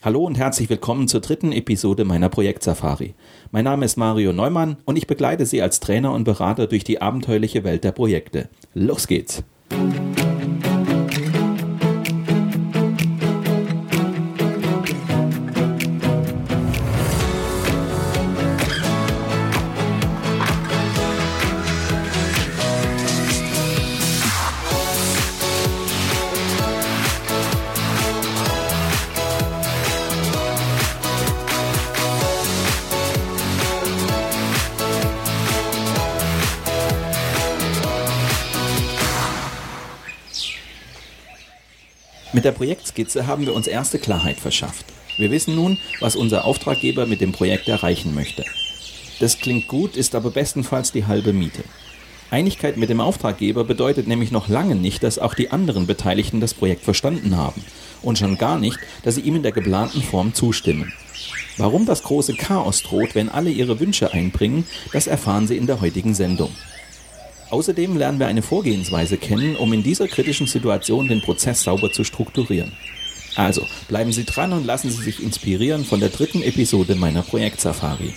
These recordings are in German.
Hallo und herzlich willkommen zur dritten Episode meiner Projektsafari. Mein Name ist Mario Neumann und ich begleite Sie als Trainer und Berater durch die abenteuerliche Welt der Projekte. Los geht's! Mit der Projektskizze haben wir uns erste Klarheit verschafft. Wir wissen nun, was unser Auftraggeber mit dem Projekt erreichen möchte. Das klingt gut, ist aber bestenfalls die halbe Miete. Einigkeit mit dem Auftraggeber bedeutet nämlich noch lange nicht, dass auch die anderen Beteiligten das Projekt verstanden haben. Und schon gar nicht, dass sie ihm in der geplanten Form zustimmen. Warum das große Chaos droht, wenn alle ihre Wünsche einbringen, das erfahren Sie in der heutigen Sendung. Außerdem lernen wir eine Vorgehensweise kennen, um in dieser kritischen Situation den Prozess sauber zu strukturieren. Also bleiben Sie dran und lassen Sie sich inspirieren von der dritten Episode meiner Projektsafari.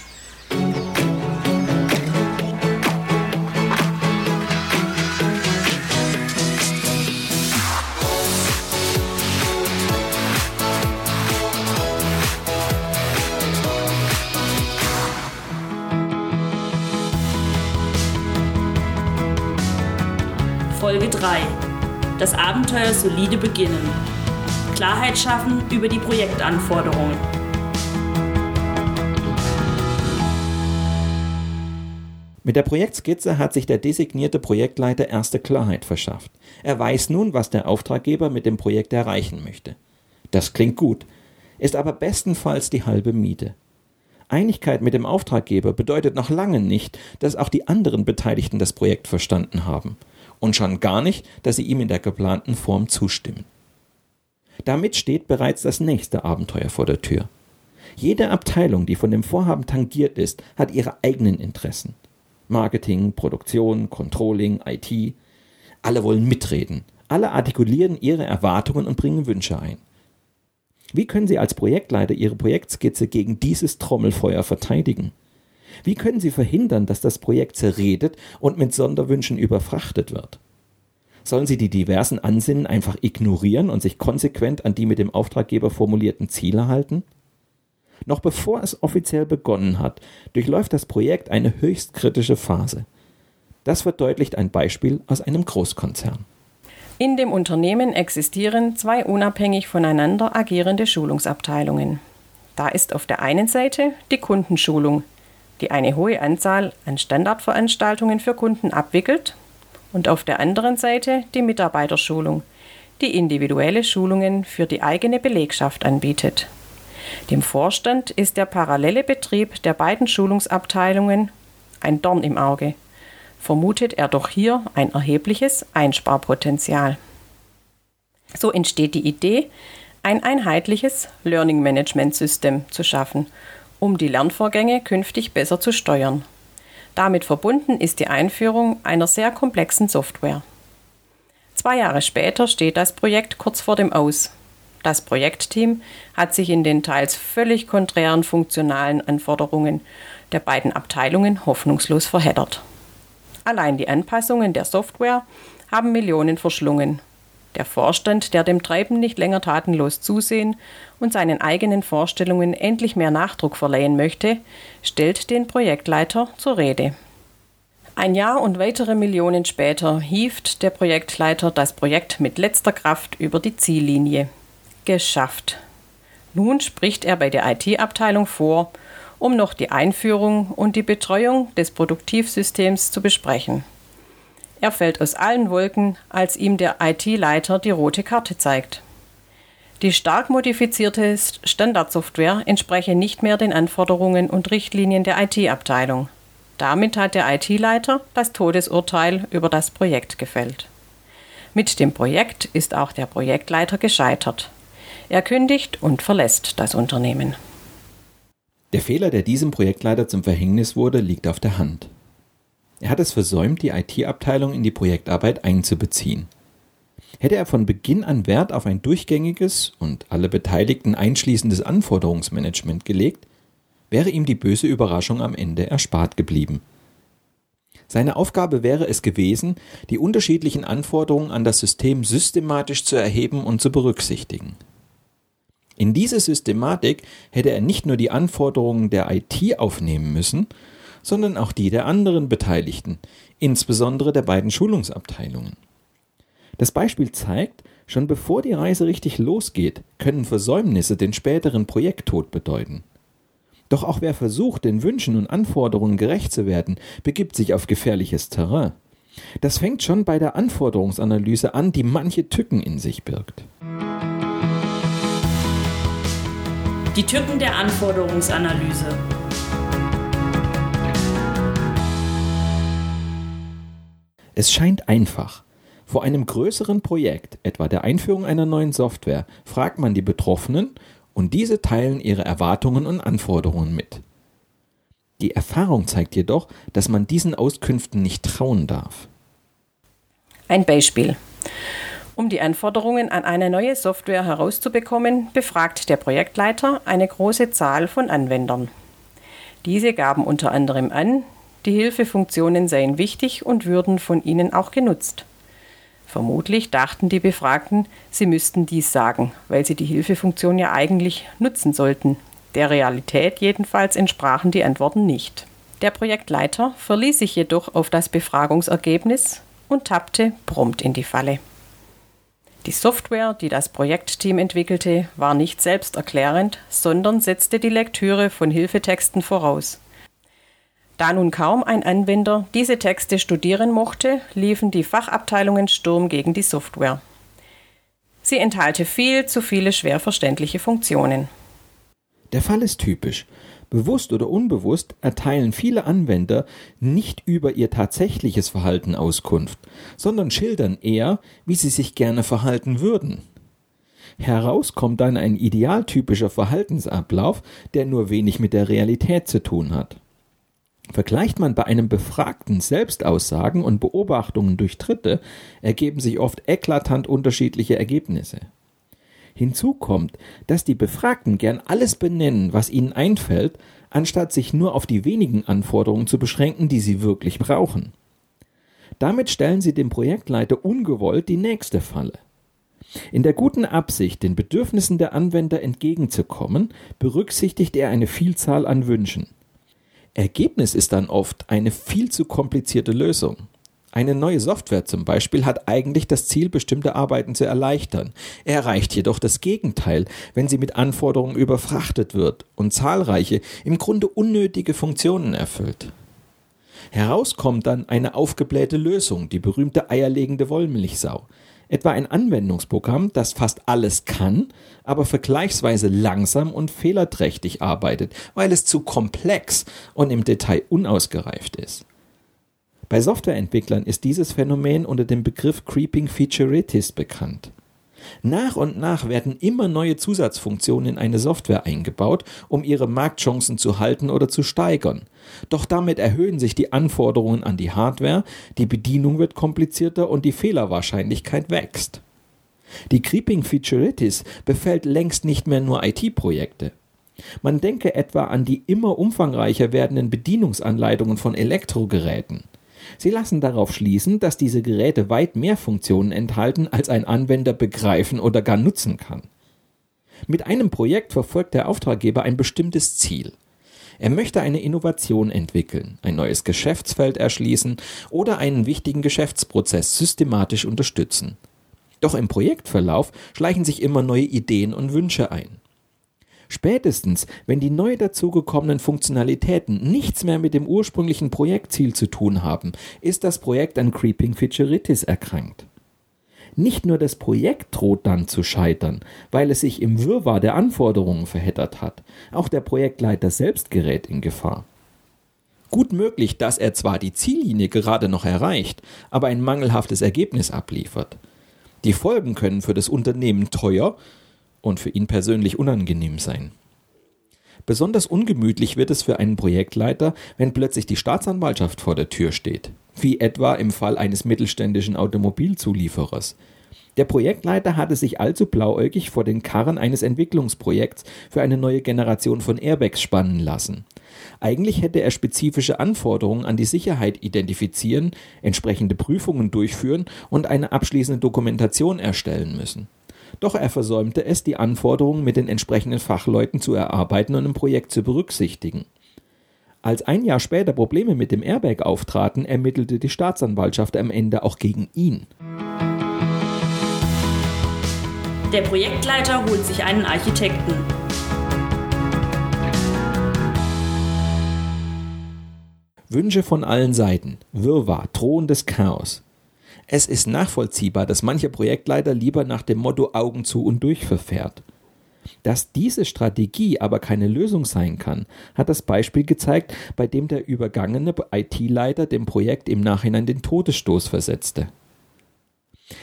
Das Abenteuer solide beginnen. Klarheit schaffen über die Projektanforderungen. Mit der Projektskizze hat sich der designierte Projektleiter erste Klarheit verschafft. Er weiß nun, was der Auftraggeber mit dem Projekt erreichen möchte. Das klingt gut, ist aber bestenfalls die halbe Miete. Einigkeit mit dem Auftraggeber bedeutet noch lange nicht, dass auch die anderen Beteiligten das Projekt verstanden haben und schon gar nicht, dass sie ihm in der geplanten Form zustimmen. Damit steht bereits das nächste Abenteuer vor der Tür. Jede Abteilung, die von dem Vorhaben tangiert ist, hat ihre eigenen Interessen. Marketing, Produktion, Controlling, IT. Alle wollen mitreden. Alle artikulieren ihre Erwartungen und bringen Wünsche ein. Wie können Sie als Projektleiter Ihre Projektskizze gegen dieses Trommelfeuer verteidigen? Wie können Sie verhindern, dass das Projekt zerredet und mit Sonderwünschen überfrachtet wird? Sollen Sie die diversen Ansinnen einfach ignorieren und sich konsequent an die mit dem Auftraggeber formulierten Ziele halten? Noch bevor es offiziell begonnen hat, durchläuft das Projekt eine höchst kritische Phase. Das verdeutlicht ein Beispiel aus einem Großkonzern. In dem Unternehmen existieren zwei unabhängig voneinander agierende Schulungsabteilungen. Da ist auf der einen Seite die Kundenschulung, die eine hohe Anzahl an Standardveranstaltungen für Kunden abwickelt, und auf der anderen Seite die Mitarbeiterschulung, die individuelle Schulungen für die eigene Belegschaft anbietet. Dem Vorstand ist der parallele Betrieb der beiden Schulungsabteilungen ein Dorn im Auge. Vermutet er doch hier ein erhebliches Einsparpotenzial. So entsteht die Idee, ein einheitliches Learning Management System zu schaffen um die Lernvorgänge künftig besser zu steuern. Damit verbunden ist die Einführung einer sehr komplexen Software. Zwei Jahre später steht das Projekt kurz vor dem Aus. Das Projektteam hat sich in den teils völlig konträren funktionalen Anforderungen der beiden Abteilungen hoffnungslos verheddert. Allein die Anpassungen der Software haben Millionen verschlungen der Vorstand, der dem Treiben nicht länger tatenlos zusehen und seinen eigenen Vorstellungen endlich mehr Nachdruck verleihen möchte, stellt den Projektleiter zur Rede. Ein Jahr und weitere Millionen später hieft der Projektleiter das Projekt mit letzter Kraft über die Ziellinie. Geschafft. Nun spricht er bei der IT-Abteilung vor, um noch die Einführung und die Betreuung des Produktivsystems zu besprechen. Er fällt aus allen Wolken, als ihm der IT-Leiter die rote Karte zeigt. Die stark modifizierte Standardsoftware entspreche nicht mehr den Anforderungen und Richtlinien der IT-Abteilung. Damit hat der IT-Leiter das Todesurteil über das Projekt gefällt. Mit dem Projekt ist auch der Projektleiter gescheitert. Er kündigt und verlässt das Unternehmen. Der Fehler, der diesem Projektleiter zum Verhängnis wurde, liegt auf der Hand. Er hat es versäumt, die IT-Abteilung in die Projektarbeit einzubeziehen. Hätte er von Beginn an Wert auf ein durchgängiges und alle Beteiligten einschließendes Anforderungsmanagement gelegt, wäre ihm die böse Überraschung am Ende erspart geblieben. Seine Aufgabe wäre es gewesen, die unterschiedlichen Anforderungen an das System systematisch zu erheben und zu berücksichtigen. In diese Systematik hätte er nicht nur die Anforderungen der IT aufnehmen müssen, sondern auch die der anderen Beteiligten, insbesondere der beiden Schulungsabteilungen. Das Beispiel zeigt, schon bevor die Reise richtig losgeht, können Versäumnisse den späteren Projekttod bedeuten. Doch auch wer versucht, den Wünschen und Anforderungen gerecht zu werden, begibt sich auf gefährliches Terrain. Das fängt schon bei der Anforderungsanalyse an, die manche Tücken in sich birgt. Die Tücken der Anforderungsanalyse. Es scheint einfach. Vor einem größeren Projekt, etwa der Einführung einer neuen Software, fragt man die Betroffenen und diese teilen ihre Erwartungen und Anforderungen mit. Die Erfahrung zeigt jedoch, dass man diesen Auskünften nicht trauen darf. Ein Beispiel. Um die Anforderungen an eine neue Software herauszubekommen, befragt der Projektleiter eine große Zahl von Anwendern. Diese gaben unter anderem an, die Hilfefunktionen seien wichtig und würden von ihnen auch genutzt. Vermutlich dachten die Befragten, sie müssten dies sagen, weil sie die Hilfefunktion ja eigentlich nutzen sollten. Der Realität jedenfalls entsprachen die Antworten nicht. Der Projektleiter verließ sich jedoch auf das Befragungsergebnis und tappte prompt in die Falle. Die Software, die das Projektteam entwickelte, war nicht selbsterklärend, sondern setzte die Lektüre von Hilfetexten voraus. Da nun kaum ein Anwender diese Texte studieren mochte, liefen die Fachabteilungen Sturm gegen die Software. Sie enthalte viel zu viele schwer verständliche Funktionen. Der Fall ist typisch. Bewusst oder unbewusst erteilen viele Anwender nicht über ihr tatsächliches Verhalten Auskunft, sondern schildern eher, wie sie sich gerne verhalten würden. Heraus kommt dann ein idealtypischer Verhaltensablauf, der nur wenig mit der Realität zu tun hat. Vergleicht man bei einem Befragten Selbstaussagen und Beobachtungen durch Dritte, ergeben sich oft eklatant unterschiedliche Ergebnisse. Hinzu kommt, dass die Befragten gern alles benennen, was ihnen einfällt, anstatt sich nur auf die wenigen Anforderungen zu beschränken, die sie wirklich brauchen. Damit stellen sie dem Projektleiter ungewollt die nächste Falle. In der guten Absicht, den Bedürfnissen der Anwender entgegenzukommen, berücksichtigt er eine Vielzahl an Wünschen. Ergebnis ist dann oft eine viel zu komplizierte Lösung. Eine neue Software zum Beispiel hat eigentlich das Ziel, bestimmte Arbeiten zu erleichtern, erreicht jedoch das Gegenteil, wenn sie mit Anforderungen überfrachtet wird und zahlreiche, im Grunde unnötige Funktionen erfüllt. Herauskommt dann eine aufgeblähte Lösung, die berühmte eierlegende Wollmilchsau, etwa ein Anwendungsprogramm, das fast alles kann, aber vergleichsweise langsam und fehlerträchtig arbeitet, weil es zu komplex und im Detail unausgereift ist. Bei Softwareentwicklern ist dieses Phänomen unter dem Begriff Creeping Featureitis bekannt. Nach und nach werden immer neue Zusatzfunktionen in eine Software eingebaut, um ihre Marktchancen zu halten oder zu steigern. Doch damit erhöhen sich die Anforderungen an die Hardware, die Bedienung wird komplizierter und die Fehlerwahrscheinlichkeit wächst. Die Creeping Featureitis befällt längst nicht mehr nur IT-Projekte. Man denke etwa an die immer umfangreicher werdenden Bedienungsanleitungen von Elektrogeräten. Sie lassen darauf schließen, dass diese Geräte weit mehr Funktionen enthalten, als ein Anwender begreifen oder gar nutzen kann. Mit einem Projekt verfolgt der Auftraggeber ein bestimmtes Ziel. Er möchte eine Innovation entwickeln, ein neues Geschäftsfeld erschließen oder einen wichtigen Geschäftsprozess systematisch unterstützen. Doch im Projektverlauf schleichen sich immer neue Ideen und Wünsche ein. Spätestens, wenn die neu dazugekommenen Funktionalitäten nichts mehr mit dem ursprünglichen Projektziel zu tun haben, ist das Projekt an Creeping Featureitis erkrankt. Nicht nur das Projekt droht dann zu scheitern, weil es sich im Wirrwarr der Anforderungen verheddert hat, auch der Projektleiter selbst gerät in Gefahr. Gut möglich, dass er zwar die Ziellinie gerade noch erreicht, aber ein mangelhaftes Ergebnis abliefert. Die Folgen können für das Unternehmen teuer und für ihn persönlich unangenehm sein. Besonders ungemütlich wird es für einen Projektleiter, wenn plötzlich die Staatsanwaltschaft vor der Tür steht, wie etwa im Fall eines mittelständischen Automobilzulieferers. Der Projektleiter hatte sich allzu blauäugig vor den Karren eines Entwicklungsprojekts für eine neue Generation von Airbags spannen lassen. Eigentlich hätte er spezifische Anforderungen an die Sicherheit identifizieren, entsprechende Prüfungen durchführen und eine abschließende Dokumentation erstellen müssen. Doch er versäumte es, die Anforderungen mit den entsprechenden Fachleuten zu erarbeiten und im Projekt zu berücksichtigen. Als ein Jahr später Probleme mit dem Airbag auftraten, ermittelte die Staatsanwaltschaft am Ende auch gegen ihn. Der Projektleiter holt sich einen Architekten. Wünsche von allen Seiten, Wirrwarr, drohendes Chaos. Es ist nachvollziehbar, dass mancher Projektleiter lieber nach dem Motto Augen zu und durch verfährt. Dass diese Strategie aber keine Lösung sein kann, hat das Beispiel gezeigt, bei dem der übergangene IT-Leiter dem Projekt im Nachhinein den Todesstoß versetzte.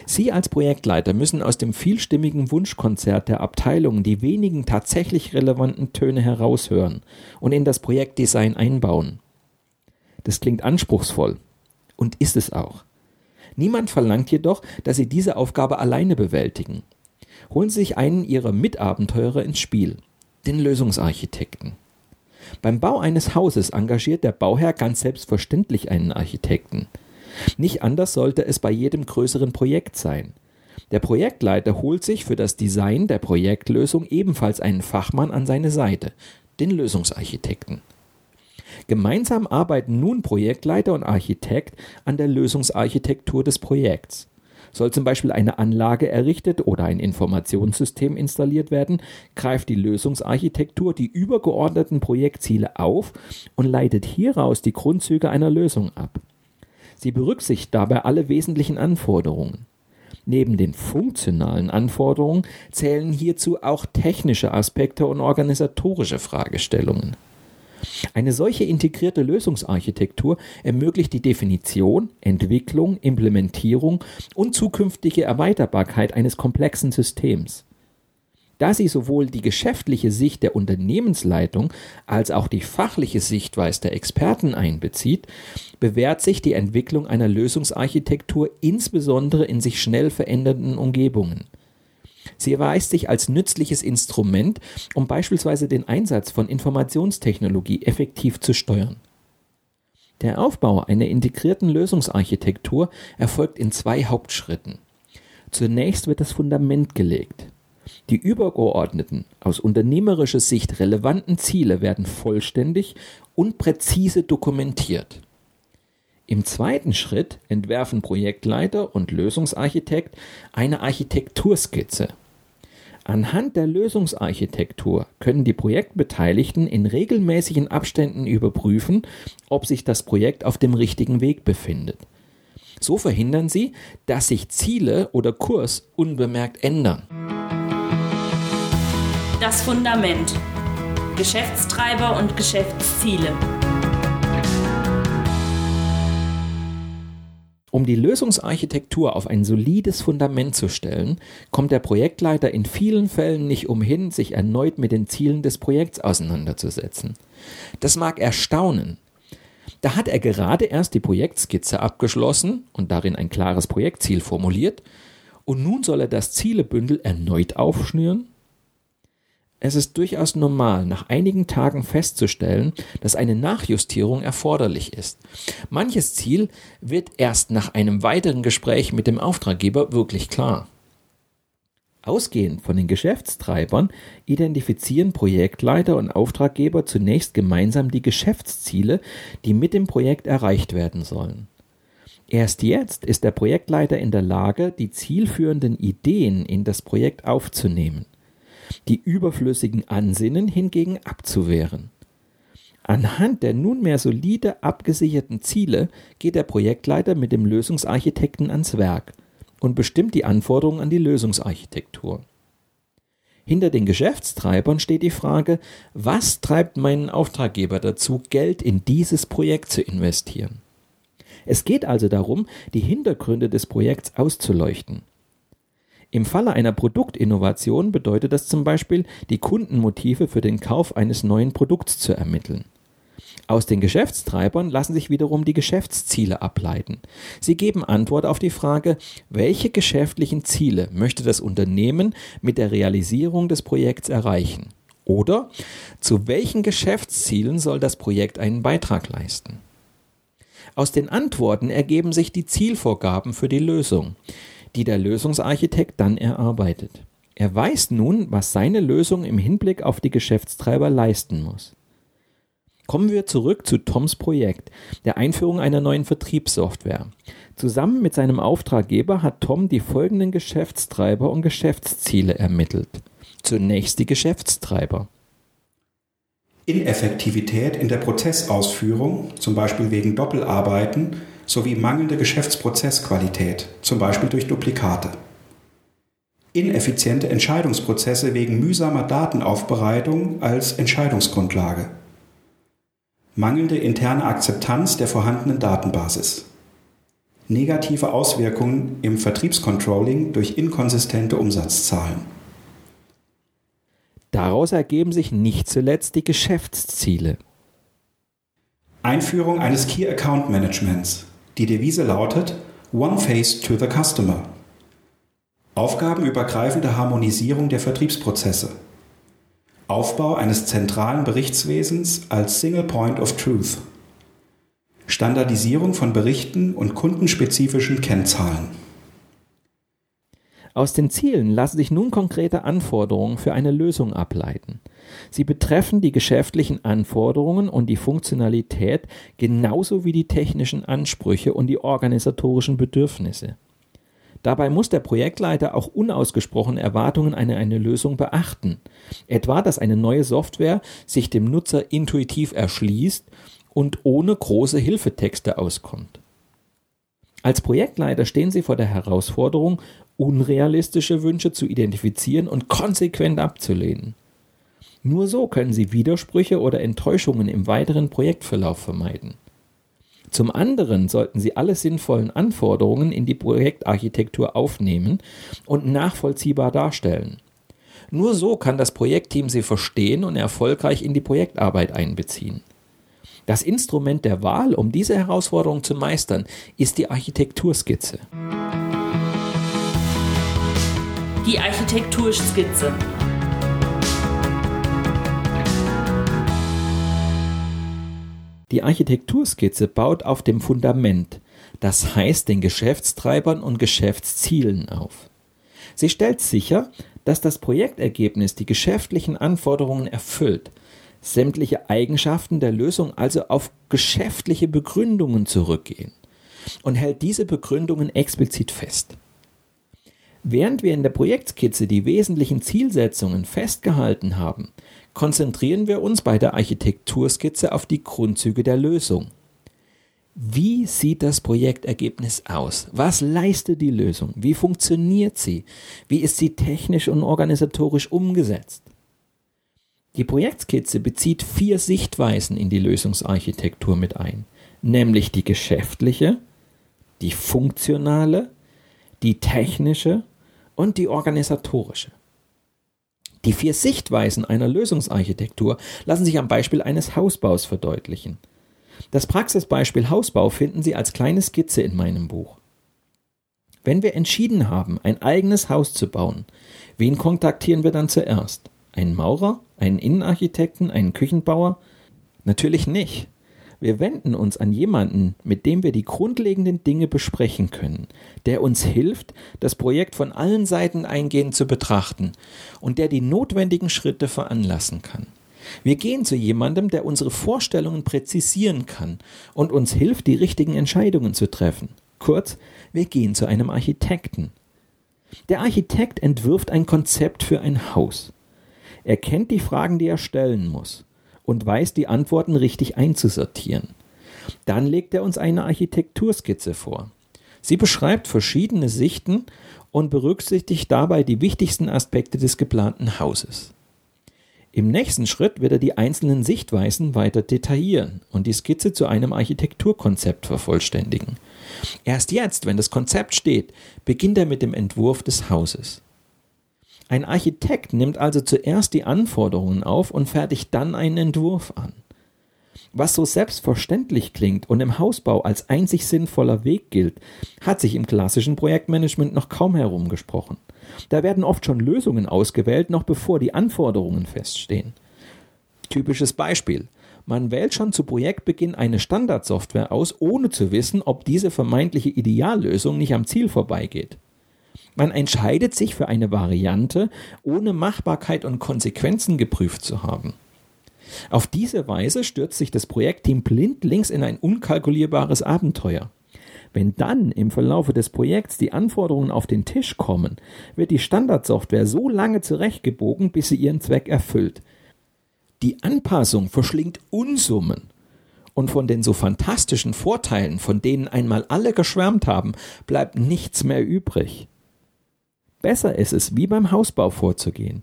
Sie als Projektleiter müssen aus dem vielstimmigen Wunschkonzert der Abteilungen die wenigen tatsächlich relevanten Töne heraushören und in das Projektdesign einbauen. Das klingt anspruchsvoll und ist es auch. Niemand verlangt jedoch, dass Sie diese Aufgabe alleine bewältigen. Holen Sie sich einen Ihrer Mitabenteurer ins Spiel, den Lösungsarchitekten. Beim Bau eines Hauses engagiert der Bauherr ganz selbstverständlich einen Architekten. Nicht anders sollte es bei jedem größeren Projekt sein. Der Projektleiter holt sich für das Design der Projektlösung ebenfalls einen Fachmann an seine Seite, den Lösungsarchitekten. Gemeinsam arbeiten nun Projektleiter und Architekt an der Lösungsarchitektur des Projekts. Soll zum Beispiel eine Anlage errichtet oder ein Informationssystem installiert werden, greift die Lösungsarchitektur die übergeordneten Projektziele auf und leitet hieraus die Grundzüge einer Lösung ab. Sie berücksichtigt dabei alle wesentlichen Anforderungen. Neben den funktionalen Anforderungen zählen hierzu auch technische Aspekte und organisatorische Fragestellungen. Eine solche integrierte Lösungsarchitektur ermöglicht die Definition, Entwicklung, Implementierung und zukünftige Erweiterbarkeit eines komplexen Systems. Da sie sowohl die geschäftliche Sicht der Unternehmensleitung als auch die fachliche Sichtweise der Experten einbezieht, bewährt sich die Entwicklung einer Lösungsarchitektur insbesondere in sich schnell verändernden Umgebungen. Sie erweist sich als nützliches Instrument, um beispielsweise den Einsatz von Informationstechnologie effektiv zu steuern. Der Aufbau einer integrierten Lösungsarchitektur erfolgt in zwei Hauptschritten. Zunächst wird das Fundament gelegt. Die übergeordneten, aus unternehmerischer Sicht relevanten Ziele werden vollständig und präzise dokumentiert. Im zweiten Schritt entwerfen Projektleiter und Lösungsarchitekt eine Architekturskizze. Anhand der Lösungsarchitektur können die Projektbeteiligten in regelmäßigen Abständen überprüfen, ob sich das Projekt auf dem richtigen Weg befindet. So verhindern sie, dass sich Ziele oder Kurs unbemerkt ändern. Das Fundament. Geschäftstreiber und Geschäftsziele. Um die Lösungsarchitektur auf ein solides Fundament zu stellen, kommt der Projektleiter in vielen Fällen nicht umhin, sich erneut mit den Zielen des Projekts auseinanderzusetzen. Das mag erstaunen. Da hat er gerade erst die Projektskizze abgeschlossen und darin ein klares Projektziel formuliert, und nun soll er das Zielebündel erneut aufschnüren? Es ist durchaus normal, nach einigen Tagen festzustellen, dass eine Nachjustierung erforderlich ist. Manches Ziel wird erst nach einem weiteren Gespräch mit dem Auftraggeber wirklich klar. Ausgehend von den Geschäftstreibern identifizieren Projektleiter und Auftraggeber zunächst gemeinsam die Geschäftsziele, die mit dem Projekt erreicht werden sollen. Erst jetzt ist der Projektleiter in der Lage, die zielführenden Ideen in das Projekt aufzunehmen die überflüssigen Ansinnen hingegen abzuwehren. Anhand der nunmehr solide abgesicherten Ziele geht der Projektleiter mit dem Lösungsarchitekten ans Werk und bestimmt die Anforderungen an die Lösungsarchitektur. Hinter den Geschäftstreibern steht die Frage, was treibt meinen Auftraggeber dazu, Geld in dieses Projekt zu investieren? Es geht also darum, die Hintergründe des Projekts auszuleuchten. Im Falle einer Produktinnovation bedeutet das zum Beispiel, die Kundenmotive für den Kauf eines neuen Produkts zu ermitteln. Aus den Geschäftstreibern lassen sich wiederum die Geschäftsziele ableiten. Sie geben Antwort auf die Frage, welche geschäftlichen Ziele möchte das Unternehmen mit der Realisierung des Projekts erreichen? Oder zu welchen Geschäftszielen soll das Projekt einen Beitrag leisten? Aus den Antworten ergeben sich die Zielvorgaben für die Lösung, die der Lösungsarchitekt dann erarbeitet. Er weiß nun, was seine Lösung im Hinblick auf die Geschäftstreiber leisten muss. Kommen wir zurück zu Toms Projekt, der Einführung einer neuen Vertriebssoftware. Zusammen mit seinem Auftraggeber hat Tom die folgenden Geschäftstreiber und Geschäftsziele ermittelt. Zunächst die Geschäftstreiber. Ineffektivität in der Prozessausführung, zum Beispiel wegen Doppelarbeiten, sowie mangelnde Geschäftsprozessqualität, zum Beispiel durch Duplikate. Ineffiziente Entscheidungsprozesse wegen mühsamer Datenaufbereitung als Entscheidungsgrundlage mangelnde interne Akzeptanz der vorhandenen Datenbasis, negative Auswirkungen im Vertriebscontrolling durch inkonsistente Umsatzzahlen. Daraus ergeben sich nicht zuletzt die Geschäftsziele. Einführung eines Key Account Managements. Die Devise lautet One Face to the Customer. Aufgabenübergreifende Harmonisierung der Vertriebsprozesse. Aufbau eines zentralen Berichtswesens als Single Point of Truth. Standardisierung von Berichten und kundenspezifischen Kennzahlen. Aus den Zielen lassen sich nun konkrete Anforderungen für eine Lösung ableiten. Sie betreffen die geschäftlichen Anforderungen und die Funktionalität genauso wie die technischen Ansprüche und die organisatorischen Bedürfnisse. Dabei muss der Projektleiter auch unausgesprochene Erwartungen an eine Lösung beachten. Etwa, dass eine neue Software sich dem Nutzer intuitiv erschließt und ohne große Hilfetexte auskommt. Als Projektleiter stehen Sie vor der Herausforderung, unrealistische Wünsche zu identifizieren und konsequent abzulehnen. Nur so können Sie Widersprüche oder Enttäuschungen im weiteren Projektverlauf vermeiden. Zum anderen sollten Sie alle sinnvollen Anforderungen in die Projektarchitektur aufnehmen und nachvollziehbar darstellen. Nur so kann das Projektteam sie verstehen und erfolgreich in die Projektarbeit einbeziehen. Das Instrument der Wahl, um diese Herausforderung zu meistern, ist die Architekturskizze. Die Architekturskizze. Die Architekturskizze baut auf dem Fundament, das heißt den Geschäftstreibern und Geschäftszielen auf. Sie stellt sicher, dass das Projektergebnis die geschäftlichen Anforderungen erfüllt, sämtliche Eigenschaften der Lösung also auf geschäftliche Begründungen zurückgehen und hält diese Begründungen explizit fest. Während wir in der Projektskizze die wesentlichen Zielsetzungen festgehalten haben, konzentrieren wir uns bei der Architekturskizze auf die Grundzüge der Lösung. Wie sieht das Projektergebnis aus? Was leistet die Lösung? Wie funktioniert sie? Wie ist sie technisch und organisatorisch umgesetzt? Die Projektskizze bezieht vier Sichtweisen in die Lösungsarchitektur mit ein, nämlich die geschäftliche, die funktionale, die technische und die organisatorische. Die vier Sichtweisen einer Lösungsarchitektur lassen sich am Beispiel eines Hausbaus verdeutlichen. Das Praxisbeispiel Hausbau finden Sie als kleine Skizze in meinem Buch. Wenn wir entschieden haben, ein eigenes Haus zu bauen, wen kontaktieren wir dann zuerst? Einen Maurer, einen Innenarchitekten, einen Küchenbauer? Natürlich nicht. Wir wenden uns an jemanden, mit dem wir die grundlegenden Dinge besprechen können, der uns hilft, das Projekt von allen Seiten eingehend zu betrachten und der die notwendigen Schritte veranlassen kann. Wir gehen zu jemandem, der unsere Vorstellungen präzisieren kann und uns hilft, die richtigen Entscheidungen zu treffen. Kurz, wir gehen zu einem Architekten. Der Architekt entwirft ein Konzept für ein Haus. Er kennt die Fragen, die er stellen muss und weiß, die Antworten richtig einzusortieren. Dann legt er uns eine Architekturskizze vor. Sie beschreibt verschiedene Sichten und berücksichtigt dabei die wichtigsten Aspekte des geplanten Hauses. Im nächsten Schritt wird er die einzelnen Sichtweisen weiter detaillieren und die Skizze zu einem Architekturkonzept vervollständigen. Erst jetzt, wenn das Konzept steht, beginnt er mit dem Entwurf des Hauses. Ein Architekt nimmt also zuerst die Anforderungen auf und fertigt dann einen Entwurf an. Was so selbstverständlich klingt und im Hausbau als einzig sinnvoller Weg gilt, hat sich im klassischen Projektmanagement noch kaum herumgesprochen. Da werden oft schon Lösungen ausgewählt, noch bevor die Anforderungen feststehen. Typisches Beispiel. Man wählt schon zu Projektbeginn eine Standardsoftware aus, ohne zu wissen, ob diese vermeintliche Ideallösung nicht am Ziel vorbeigeht. Man entscheidet sich für eine Variante, ohne Machbarkeit und Konsequenzen geprüft zu haben. Auf diese Weise stürzt sich das Projektteam blindlings in ein unkalkulierbares Abenteuer. Wenn dann im Verlaufe des Projekts die Anforderungen auf den Tisch kommen, wird die Standardsoftware so lange zurechtgebogen, bis sie ihren Zweck erfüllt. Die Anpassung verschlingt Unsummen. Und von den so fantastischen Vorteilen, von denen einmal alle geschwärmt haben, bleibt nichts mehr übrig. Besser ist es, wie beim Hausbau vorzugehen.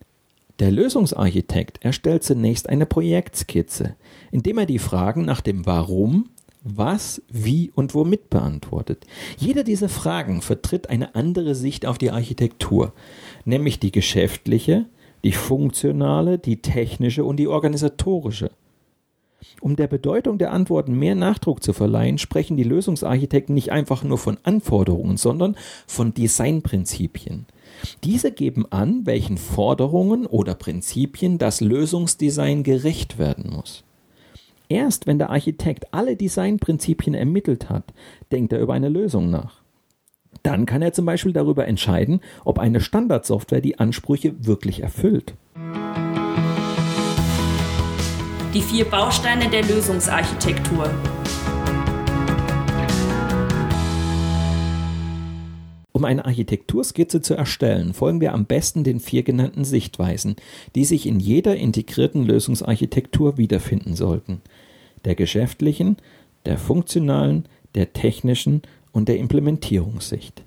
Der Lösungsarchitekt erstellt zunächst eine Projektskizze, indem er die Fragen nach dem Warum, was, wie und womit beantwortet. Jeder dieser Fragen vertritt eine andere Sicht auf die Architektur, nämlich die geschäftliche, die funktionale, die technische und die organisatorische. Um der Bedeutung der Antworten mehr Nachdruck zu verleihen, sprechen die Lösungsarchitekten nicht einfach nur von Anforderungen, sondern von Designprinzipien. Diese geben an, welchen Forderungen oder Prinzipien das Lösungsdesign gerecht werden muss. Erst wenn der Architekt alle Designprinzipien ermittelt hat, denkt er über eine Lösung nach. Dann kann er zum Beispiel darüber entscheiden, ob eine Standardsoftware die Ansprüche wirklich erfüllt. Die vier Bausteine der Lösungsarchitektur. Um eine Architekturskizze zu erstellen, folgen wir am besten den vier genannten Sichtweisen, die sich in jeder integrierten Lösungsarchitektur wiederfinden sollten. Der geschäftlichen, der funktionalen, der technischen und der Implementierungssicht.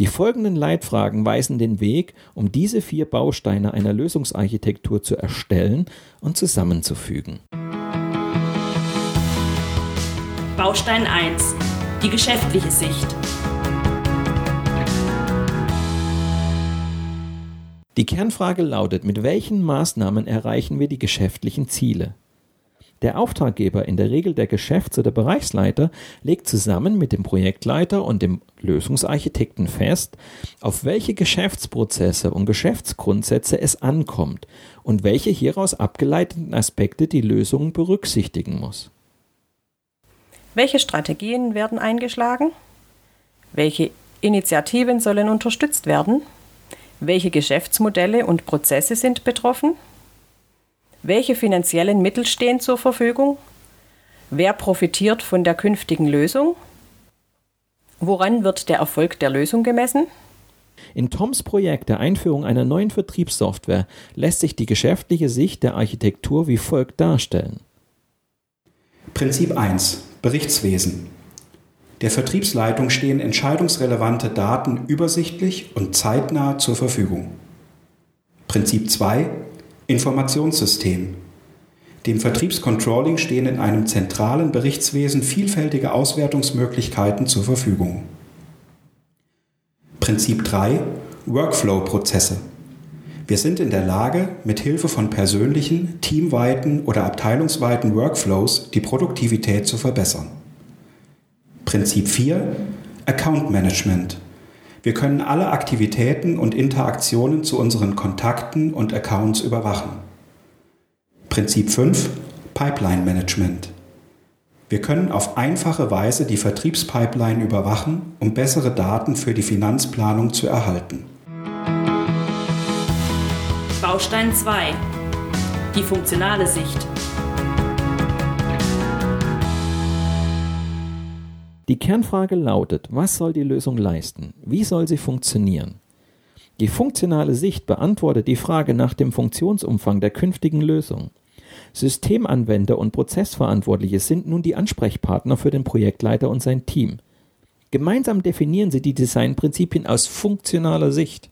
Die folgenden Leitfragen weisen den Weg, um diese vier Bausteine einer Lösungsarchitektur zu erstellen und zusammenzufügen. Baustein 1. Die geschäftliche Sicht. Die Kernfrage lautet, mit welchen Maßnahmen erreichen wir die geschäftlichen Ziele? Der Auftraggeber, in der Regel der Geschäfts- oder Bereichsleiter, legt zusammen mit dem Projektleiter und dem Lösungsarchitekten fest, auf welche Geschäftsprozesse und Geschäftsgrundsätze es ankommt und welche hieraus abgeleiteten Aspekte die Lösung berücksichtigen muss. Welche Strategien werden eingeschlagen? Welche Initiativen sollen unterstützt werden? Welche Geschäftsmodelle und Prozesse sind betroffen? Welche finanziellen Mittel stehen zur Verfügung? Wer profitiert von der künftigen Lösung? Woran wird der Erfolg der Lösung gemessen? In Toms Projekt der Einführung einer neuen Vertriebssoftware lässt sich die geschäftliche Sicht der Architektur wie folgt darstellen. Prinzip 1 Berichtswesen der Vertriebsleitung stehen entscheidungsrelevante Daten übersichtlich und zeitnah zur Verfügung. Prinzip 2 Informationssystem. Dem Vertriebscontrolling stehen in einem zentralen Berichtswesen vielfältige Auswertungsmöglichkeiten zur Verfügung. Prinzip 3 Workflow-Prozesse. Wir sind in der Lage, mit Hilfe von persönlichen, teamweiten oder abteilungsweiten Workflows die Produktivität zu verbessern. Prinzip 4, Account Management. Wir können alle Aktivitäten und Interaktionen zu unseren Kontakten und Accounts überwachen. Prinzip 5, Pipeline Management. Wir können auf einfache Weise die Vertriebspipeline überwachen, um bessere Daten für die Finanzplanung zu erhalten. Baustein 2. Die funktionale Sicht. Die Kernfrage lautet, was soll die Lösung leisten? Wie soll sie funktionieren? Die funktionale Sicht beantwortet die Frage nach dem Funktionsumfang der künftigen Lösung. Systemanwender und Prozessverantwortliche sind nun die Ansprechpartner für den Projektleiter und sein Team. Gemeinsam definieren sie die Designprinzipien aus funktionaler Sicht.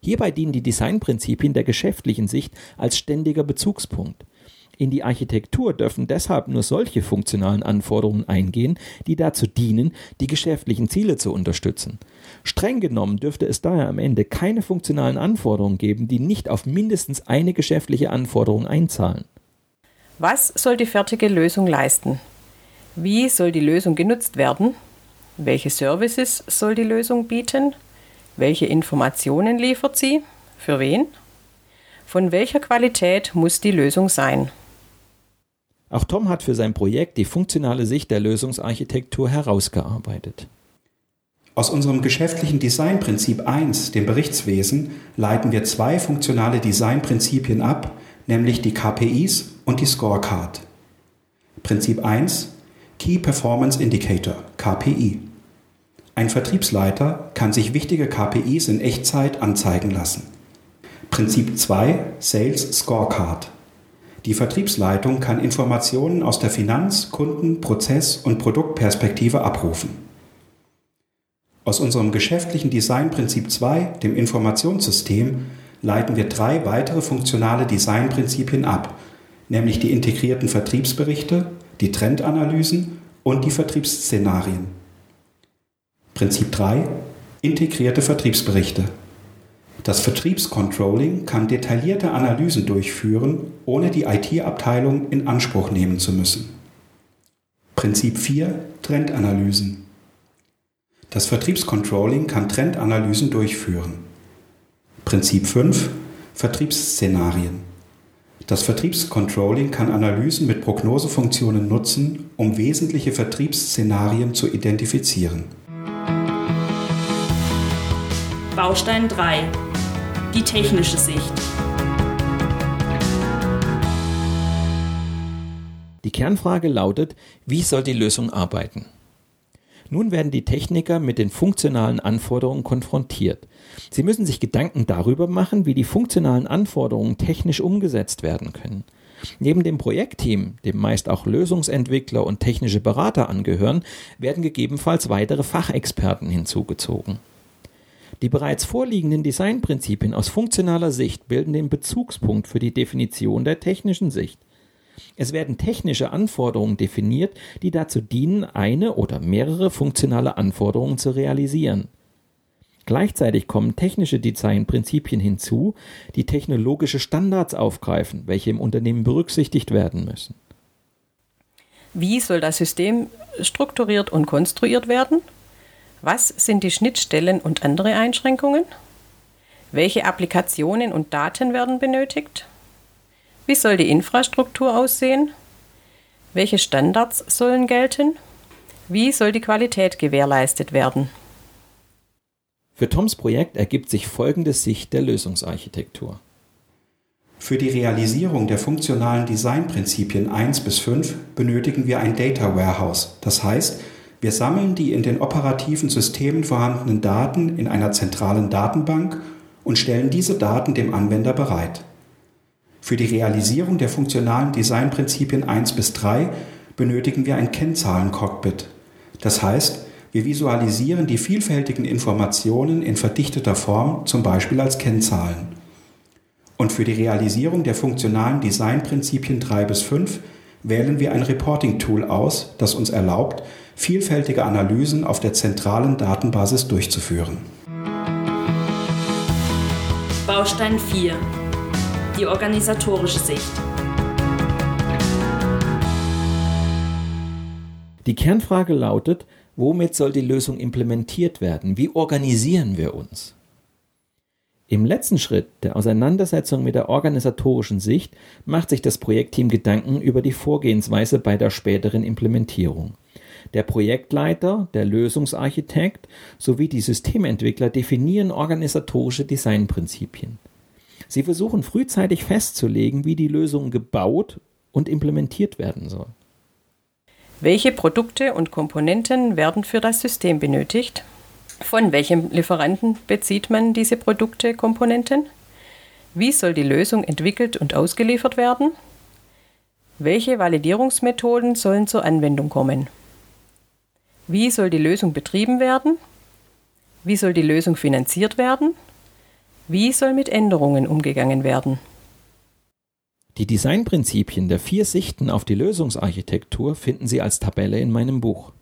Hierbei dienen die Designprinzipien der geschäftlichen Sicht als ständiger Bezugspunkt. In die Architektur dürfen deshalb nur solche funktionalen Anforderungen eingehen, die dazu dienen, die geschäftlichen Ziele zu unterstützen. Streng genommen dürfte es daher am Ende keine funktionalen Anforderungen geben, die nicht auf mindestens eine geschäftliche Anforderung einzahlen. Was soll die fertige Lösung leisten? Wie soll die Lösung genutzt werden? Welche Services soll die Lösung bieten? Welche Informationen liefert sie? Für wen? Von welcher Qualität muss die Lösung sein? Auch Tom hat für sein Projekt die funktionale Sicht der Lösungsarchitektur herausgearbeitet. Aus unserem geschäftlichen Designprinzip 1, dem Berichtswesen, leiten wir zwei funktionale Designprinzipien ab, nämlich die KPIs und die Scorecard. Prinzip 1 Key Performance Indicator KPI. Ein Vertriebsleiter kann sich wichtige KPIs in Echtzeit anzeigen lassen. Prinzip 2 Sales Scorecard. Die Vertriebsleitung kann Informationen aus der Finanz-, Kunden-, Prozess- und Produktperspektive abrufen. Aus unserem geschäftlichen Designprinzip 2, dem Informationssystem, leiten wir drei weitere funktionale Designprinzipien ab, nämlich die integrierten Vertriebsberichte, die Trendanalysen und die Vertriebsszenarien. Prinzip 3. Integrierte Vertriebsberichte. Das Vertriebscontrolling kann detaillierte Analysen durchführen, ohne die IT-Abteilung in Anspruch nehmen zu müssen. Prinzip 4 Trendanalysen. Das Vertriebscontrolling kann Trendanalysen durchführen. Prinzip 5 Vertriebsszenarien. Das Vertriebscontrolling kann Analysen mit Prognosefunktionen nutzen, um wesentliche Vertriebsszenarien zu identifizieren. Baustein 3 die technische Sicht. Die Kernfrage lautet, wie soll die Lösung arbeiten? Nun werden die Techniker mit den funktionalen Anforderungen konfrontiert. Sie müssen sich Gedanken darüber machen, wie die funktionalen Anforderungen technisch umgesetzt werden können. Neben dem Projektteam, dem meist auch Lösungsentwickler und technische Berater angehören, werden gegebenenfalls weitere Fachexperten hinzugezogen. Die bereits vorliegenden Designprinzipien aus funktionaler Sicht bilden den Bezugspunkt für die Definition der technischen Sicht. Es werden technische Anforderungen definiert, die dazu dienen, eine oder mehrere funktionale Anforderungen zu realisieren. Gleichzeitig kommen technische Designprinzipien hinzu, die technologische Standards aufgreifen, welche im Unternehmen berücksichtigt werden müssen. Wie soll das System strukturiert und konstruiert werden? Was sind die Schnittstellen und andere Einschränkungen? Welche Applikationen und Daten werden benötigt? Wie soll die Infrastruktur aussehen? Welche Standards sollen gelten? Wie soll die Qualität gewährleistet werden? Für Toms Projekt ergibt sich folgende Sicht der Lösungsarchitektur. Für die Realisierung der funktionalen Designprinzipien 1 bis 5 benötigen wir ein Data Warehouse, das heißt, wir sammeln die in den operativen Systemen vorhandenen Daten in einer zentralen Datenbank und stellen diese Daten dem Anwender bereit. Für die Realisierung der funktionalen Designprinzipien 1 bis 3 benötigen wir ein Kennzahlencockpit. Das heißt, wir visualisieren die vielfältigen Informationen in verdichteter Form, zum Beispiel als Kennzahlen. Und für die Realisierung der funktionalen Designprinzipien 3 bis 5 wählen wir ein Reporting-Tool aus, das uns erlaubt, vielfältige Analysen auf der zentralen Datenbasis durchzuführen. Baustein 4. Die organisatorische Sicht. Die Kernfrage lautet, womit soll die Lösung implementiert werden? Wie organisieren wir uns? Im letzten Schritt der Auseinandersetzung mit der organisatorischen Sicht macht sich das Projektteam Gedanken über die Vorgehensweise bei der späteren Implementierung. Der Projektleiter, der Lösungsarchitekt sowie die Systementwickler definieren organisatorische Designprinzipien. Sie versuchen frühzeitig festzulegen, wie die Lösung gebaut und implementiert werden soll. Welche Produkte und Komponenten werden für das System benötigt? Von welchem Lieferanten bezieht man diese Produkte, Komponenten? Wie soll die Lösung entwickelt und ausgeliefert werden? Welche Validierungsmethoden sollen zur Anwendung kommen? Wie soll die Lösung betrieben werden? Wie soll die Lösung finanziert werden? Wie soll mit Änderungen umgegangen werden? Die Designprinzipien der vier Sichten auf die Lösungsarchitektur finden Sie als Tabelle in meinem Buch.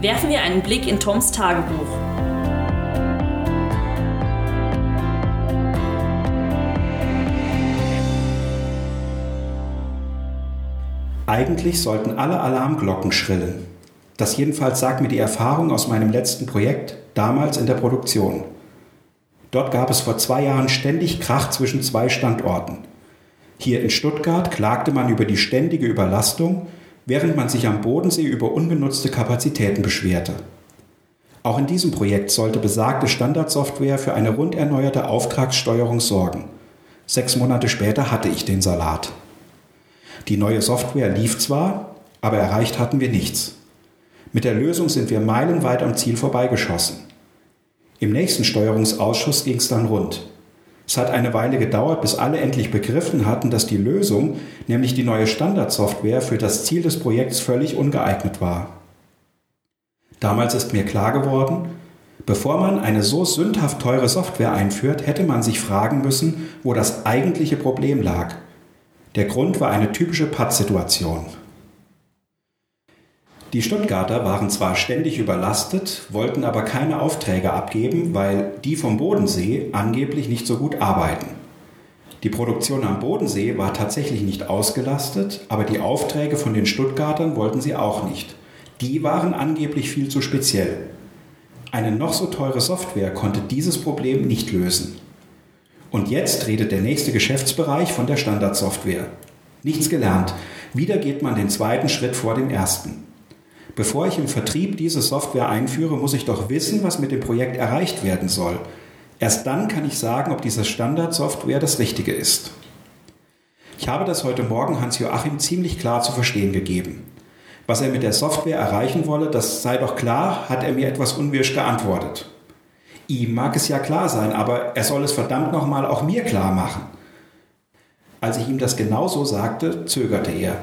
werfen wir einen Blick in Toms Tagebuch. Eigentlich sollten alle Alarmglocken schrillen. Das jedenfalls sagt mir die Erfahrung aus meinem letzten Projekt, damals in der Produktion. Dort gab es vor zwei Jahren ständig Krach zwischen zwei Standorten. Hier in Stuttgart klagte man über die ständige Überlastung während man sich am Bodensee über ungenutzte Kapazitäten beschwerte. Auch in diesem Projekt sollte besagte Standardsoftware für eine rund erneuerte Auftragssteuerung sorgen. Sechs Monate später hatte ich den Salat. Die neue Software lief zwar, aber erreicht hatten wir nichts. Mit der Lösung sind wir meilenweit am Ziel vorbeigeschossen. Im nächsten Steuerungsausschuss ging es dann rund. Es hat eine Weile gedauert, bis alle endlich begriffen hatten, dass die Lösung, nämlich die neue Standardsoftware, für das Ziel des Projekts völlig ungeeignet war. Damals ist mir klar geworden, bevor man eine so sündhaft teure Software einführt, hätte man sich fragen müssen, wo das eigentliche Problem lag. Der Grund war eine typische Pattsituation. Die Stuttgarter waren zwar ständig überlastet, wollten aber keine Aufträge abgeben, weil die vom Bodensee angeblich nicht so gut arbeiten. Die Produktion am Bodensee war tatsächlich nicht ausgelastet, aber die Aufträge von den Stuttgartern wollten sie auch nicht. Die waren angeblich viel zu speziell. Eine noch so teure Software konnte dieses Problem nicht lösen. Und jetzt redet der nächste Geschäftsbereich von der Standardsoftware. Nichts gelernt. Wieder geht man den zweiten Schritt vor dem ersten. Bevor ich im Vertrieb diese Software einführe, muss ich doch wissen, was mit dem Projekt erreicht werden soll. Erst dann kann ich sagen, ob diese Standardsoftware das Richtige ist. Ich habe das heute Morgen Hans-Joachim ziemlich klar zu verstehen gegeben. Was er mit der Software erreichen wolle, das sei doch klar, hat er mir etwas unwirsch geantwortet. Ihm mag es ja klar sein, aber er soll es verdammt nochmal auch mir klar machen. Als ich ihm das genau so sagte, zögerte er.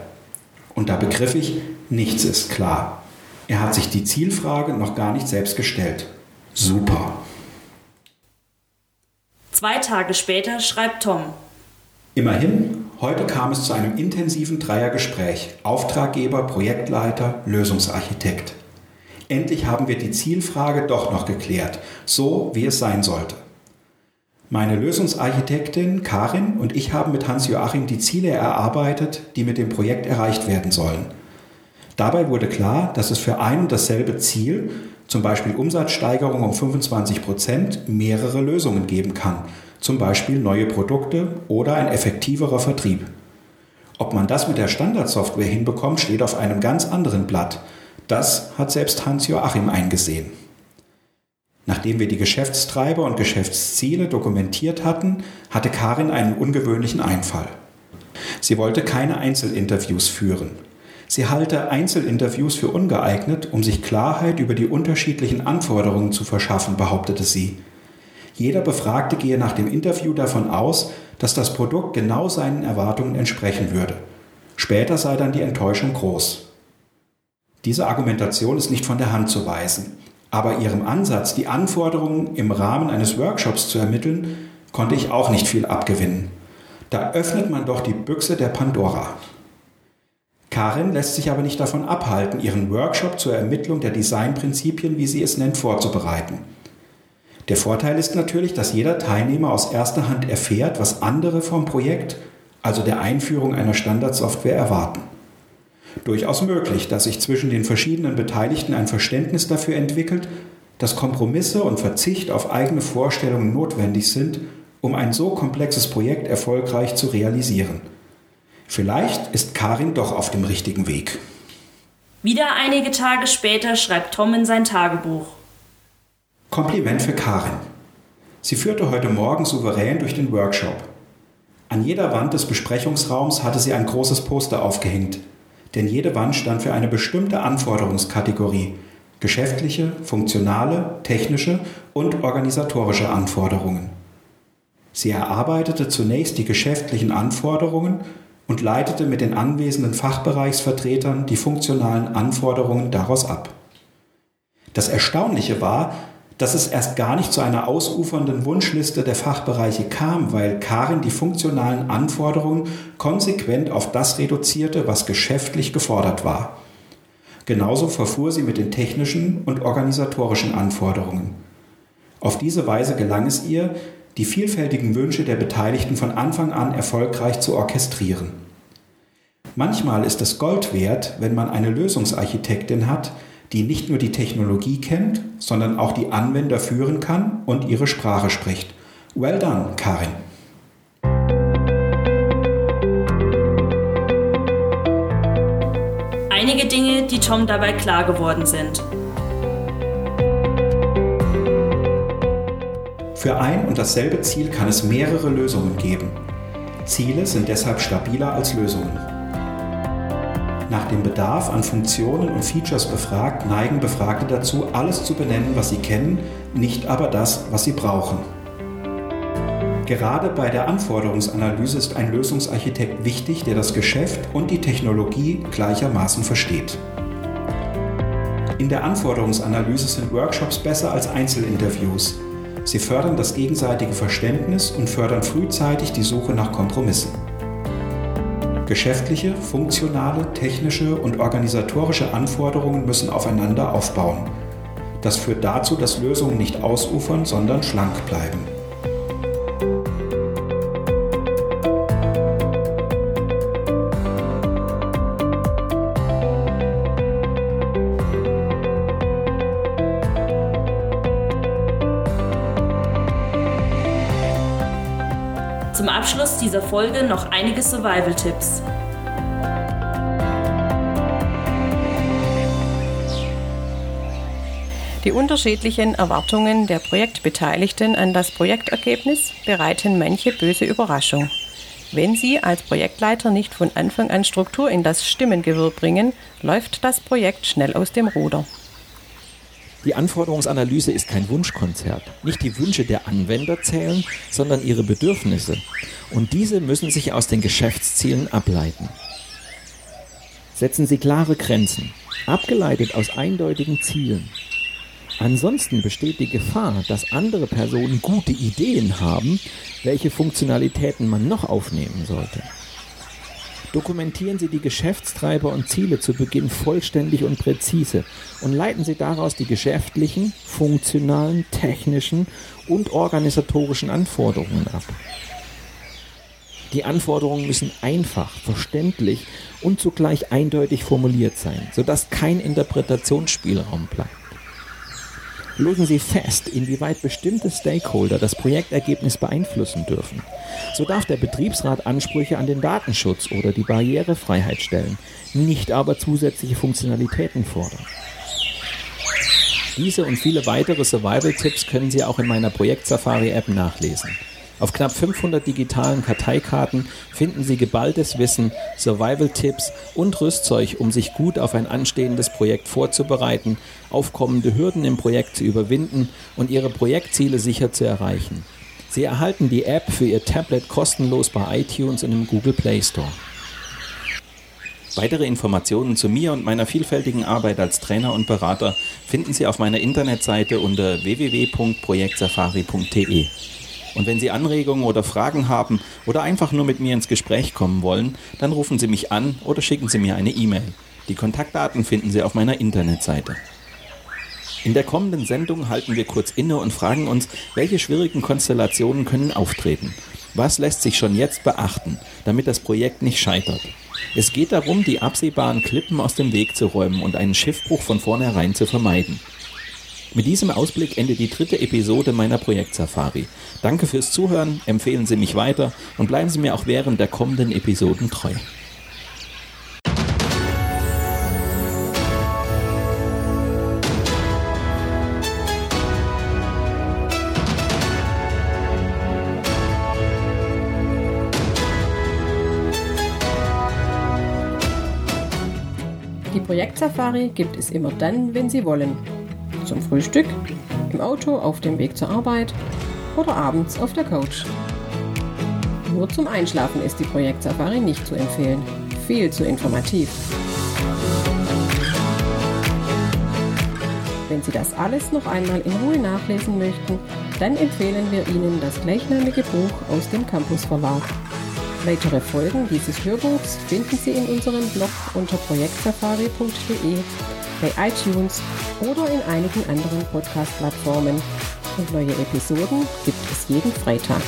Und da begriff ich, nichts ist klar. Er hat sich die Zielfrage noch gar nicht selbst gestellt. Super. Zwei Tage später schreibt Tom. Immerhin, heute kam es zu einem intensiven Dreiergespräch. Auftraggeber, Projektleiter, Lösungsarchitekt. Endlich haben wir die Zielfrage doch noch geklärt, so wie es sein sollte. Meine Lösungsarchitektin Karin und ich haben mit Hans-Joachim die Ziele erarbeitet, die mit dem Projekt erreicht werden sollen. Dabei wurde klar, dass es für ein und dasselbe Ziel, zum Beispiel Umsatzsteigerung um 25 Prozent, mehrere Lösungen geben kann, zum Beispiel neue Produkte oder ein effektiverer Vertrieb. Ob man das mit der Standardsoftware hinbekommt, steht auf einem ganz anderen Blatt. Das hat selbst Hans-Joachim eingesehen. Nachdem wir die Geschäftstreiber und Geschäftsziele dokumentiert hatten, hatte Karin einen ungewöhnlichen Einfall. Sie wollte keine Einzelinterviews führen. Sie halte Einzelinterviews für ungeeignet, um sich Klarheit über die unterschiedlichen Anforderungen zu verschaffen, behauptete sie. Jeder Befragte gehe nach dem Interview davon aus, dass das Produkt genau seinen Erwartungen entsprechen würde. Später sei dann die Enttäuschung groß. Diese Argumentation ist nicht von der Hand zu weisen. Aber ihrem Ansatz, die Anforderungen im Rahmen eines Workshops zu ermitteln, konnte ich auch nicht viel abgewinnen. Da öffnet man doch die Büchse der Pandora. Karin lässt sich aber nicht davon abhalten, ihren Workshop zur Ermittlung der Designprinzipien, wie sie es nennt, vorzubereiten. Der Vorteil ist natürlich, dass jeder Teilnehmer aus erster Hand erfährt, was andere vom Projekt, also der Einführung einer Standardsoftware, erwarten durchaus möglich, dass sich zwischen den verschiedenen Beteiligten ein Verständnis dafür entwickelt, dass Kompromisse und Verzicht auf eigene Vorstellungen notwendig sind, um ein so komplexes Projekt erfolgreich zu realisieren. Vielleicht ist Karin doch auf dem richtigen Weg. Wieder einige Tage später schreibt Tom in sein Tagebuch. Kompliment für Karin. Sie führte heute Morgen souverän durch den Workshop. An jeder Wand des Besprechungsraums hatte sie ein großes Poster aufgehängt, denn jede Wand stand für eine bestimmte Anforderungskategorie, geschäftliche, funktionale, technische und organisatorische Anforderungen. Sie erarbeitete zunächst die geschäftlichen Anforderungen und leitete mit den anwesenden Fachbereichsvertretern die funktionalen Anforderungen daraus ab. Das Erstaunliche war, dass es erst gar nicht zu einer ausufernden Wunschliste der Fachbereiche kam, weil Karin die funktionalen Anforderungen konsequent auf das reduzierte, was geschäftlich gefordert war. Genauso verfuhr sie mit den technischen und organisatorischen Anforderungen. Auf diese Weise gelang es ihr, die vielfältigen Wünsche der Beteiligten von Anfang an erfolgreich zu orchestrieren. Manchmal ist es Gold wert, wenn man eine Lösungsarchitektin hat, die nicht nur die Technologie kennt, sondern auch die Anwender führen kann und ihre Sprache spricht. Well done, Karin. Einige Dinge, die Tom dabei klar geworden sind. Für ein und dasselbe Ziel kann es mehrere Lösungen geben. Ziele sind deshalb stabiler als Lösungen. Nach dem Bedarf an Funktionen und Features befragt, neigen Befragte dazu, alles zu benennen, was sie kennen, nicht aber das, was sie brauchen. Gerade bei der Anforderungsanalyse ist ein Lösungsarchitekt wichtig, der das Geschäft und die Technologie gleichermaßen versteht. In der Anforderungsanalyse sind Workshops besser als Einzelinterviews. Sie fördern das gegenseitige Verständnis und fördern frühzeitig die Suche nach Kompromissen. Geschäftliche, funktionale, technische und organisatorische Anforderungen müssen aufeinander aufbauen. Das führt dazu, dass Lösungen nicht ausufern, sondern schlank bleiben. Abschluss dieser Folge noch einige Survival-Tipps. Die unterschiedlichen Erwartungen der Projektbeteiligten an das Projektergebnis bereiten manche böse Überraschung. Wenn Sie als Projektleiter nicht von Anfang an Struktur in das Stimmengewirr bringen, läuft das Projekt schnell aus dem Ruder. Die Anforderungsanalyse ist kein Wunschkonzert. Nicht die Wünsche der Anwender zählen, sondern ihre Bedürfnisse. Und diese müssen sich aus den Geschäftszielen ableiten. Setzen Sie klare Grenzen, abgeleitet aus eindeutigen Zielen. Ansonsten besteht die Gefahr, dass andere Personen gute Ideen haben, welche Funktionalitäten man noch aufnehmen sollte. Dokumentieren Sie die Geschäftstreiber und Ziele zu Beginn vollständig und präzise und leiten Sie daraus die geschäftlichen, funktionalen, technischen und organisatorischen Anforderungen ab. Die Anforderungen müssen einfach, verständlich und zugleich eindeutig formuliert sein, sodass kein Interpretationsspielraum bleibt. Legen Sie fest, inwieweit bestimmte Stakeholder das Projektergebnis beeinflussen dürfen. So darf der Betriebsrat Ansprüche an den Datenschutz oder die Barrierefreiheit stellen, nicht aber zusätzliche Funktionalitäten fordern. Diese und viele weitere Survival-Tipps können Sie auch in meiner Projekt-Safari-App nachlesen. Auf knapp 500 digitalen Karteikarten finden Sie geballtes Wissen, Survival-Tipps und Rüstzeug, um sich gut auf ein anstehendes Projekt vorzubereiten, aufkommende Hürden im Projekt zu überwinden und Ihre Projektziele sicher zu erreichen. Sie erhalten die App für Ihr Tablet kostenlos bei iTunes und im Google Play Store. Weitere Informationen zu mir und meiner vielfältigen Arbeit als Trainer und Berater finden Sie auf meiner Internetseite unter www.projektsafari.de. Und wenn Sie Anregungen oder Fragen haben oder einfach nur mit mir ins Gespräch kommen wollen, dann rufen Sie mich an oder schicken Sie mir eine E-Mail. Die Kontaktdaten finden Sie auf meiner Internetseite. In der kommenden Sendung halten wir kurz inne und fragen uns, welche schwierigen Konstellationen können auftreten. Was lässt sich schon jetzt beachten, damit das Projekt nicht scheitert? Es geht darum, die absehbaren Klippen aus dem Weg zu räumen und einen Schiffbruch von vornherein zu vermeiden. Mit diesem Ausblick endet die dritte Episode meiner Projekt-Safari. Danke fürs Zuhören, empfehlen Sie mich weiter und bleiben Sie mir auch während der kommenden Episoden treu. Die Projekt-Safari gibt es immer dann, wenn Sie wollen. Zum Frühstück, im Auto auf dem Weg zur Arbeit oder abends auf der Couch. Nur zum Einschlafen ist die Projekt-Safari nicht zu empfehlen. Viel zu informativ. Wenn Sie das alles noch einmal in Ruhe nachlesen möchten, dann empfehlen wir Ihnen das gleichnamige Buch aus dem Campus Verlag. Weitere Folgen dieses Hörbuchs finden Sie in unserem Blog unter projektsafari.de, bei iTunes oder in einigen anderen Podcast-Plattformen. Und neue Episoden gibt es jeden Freitag.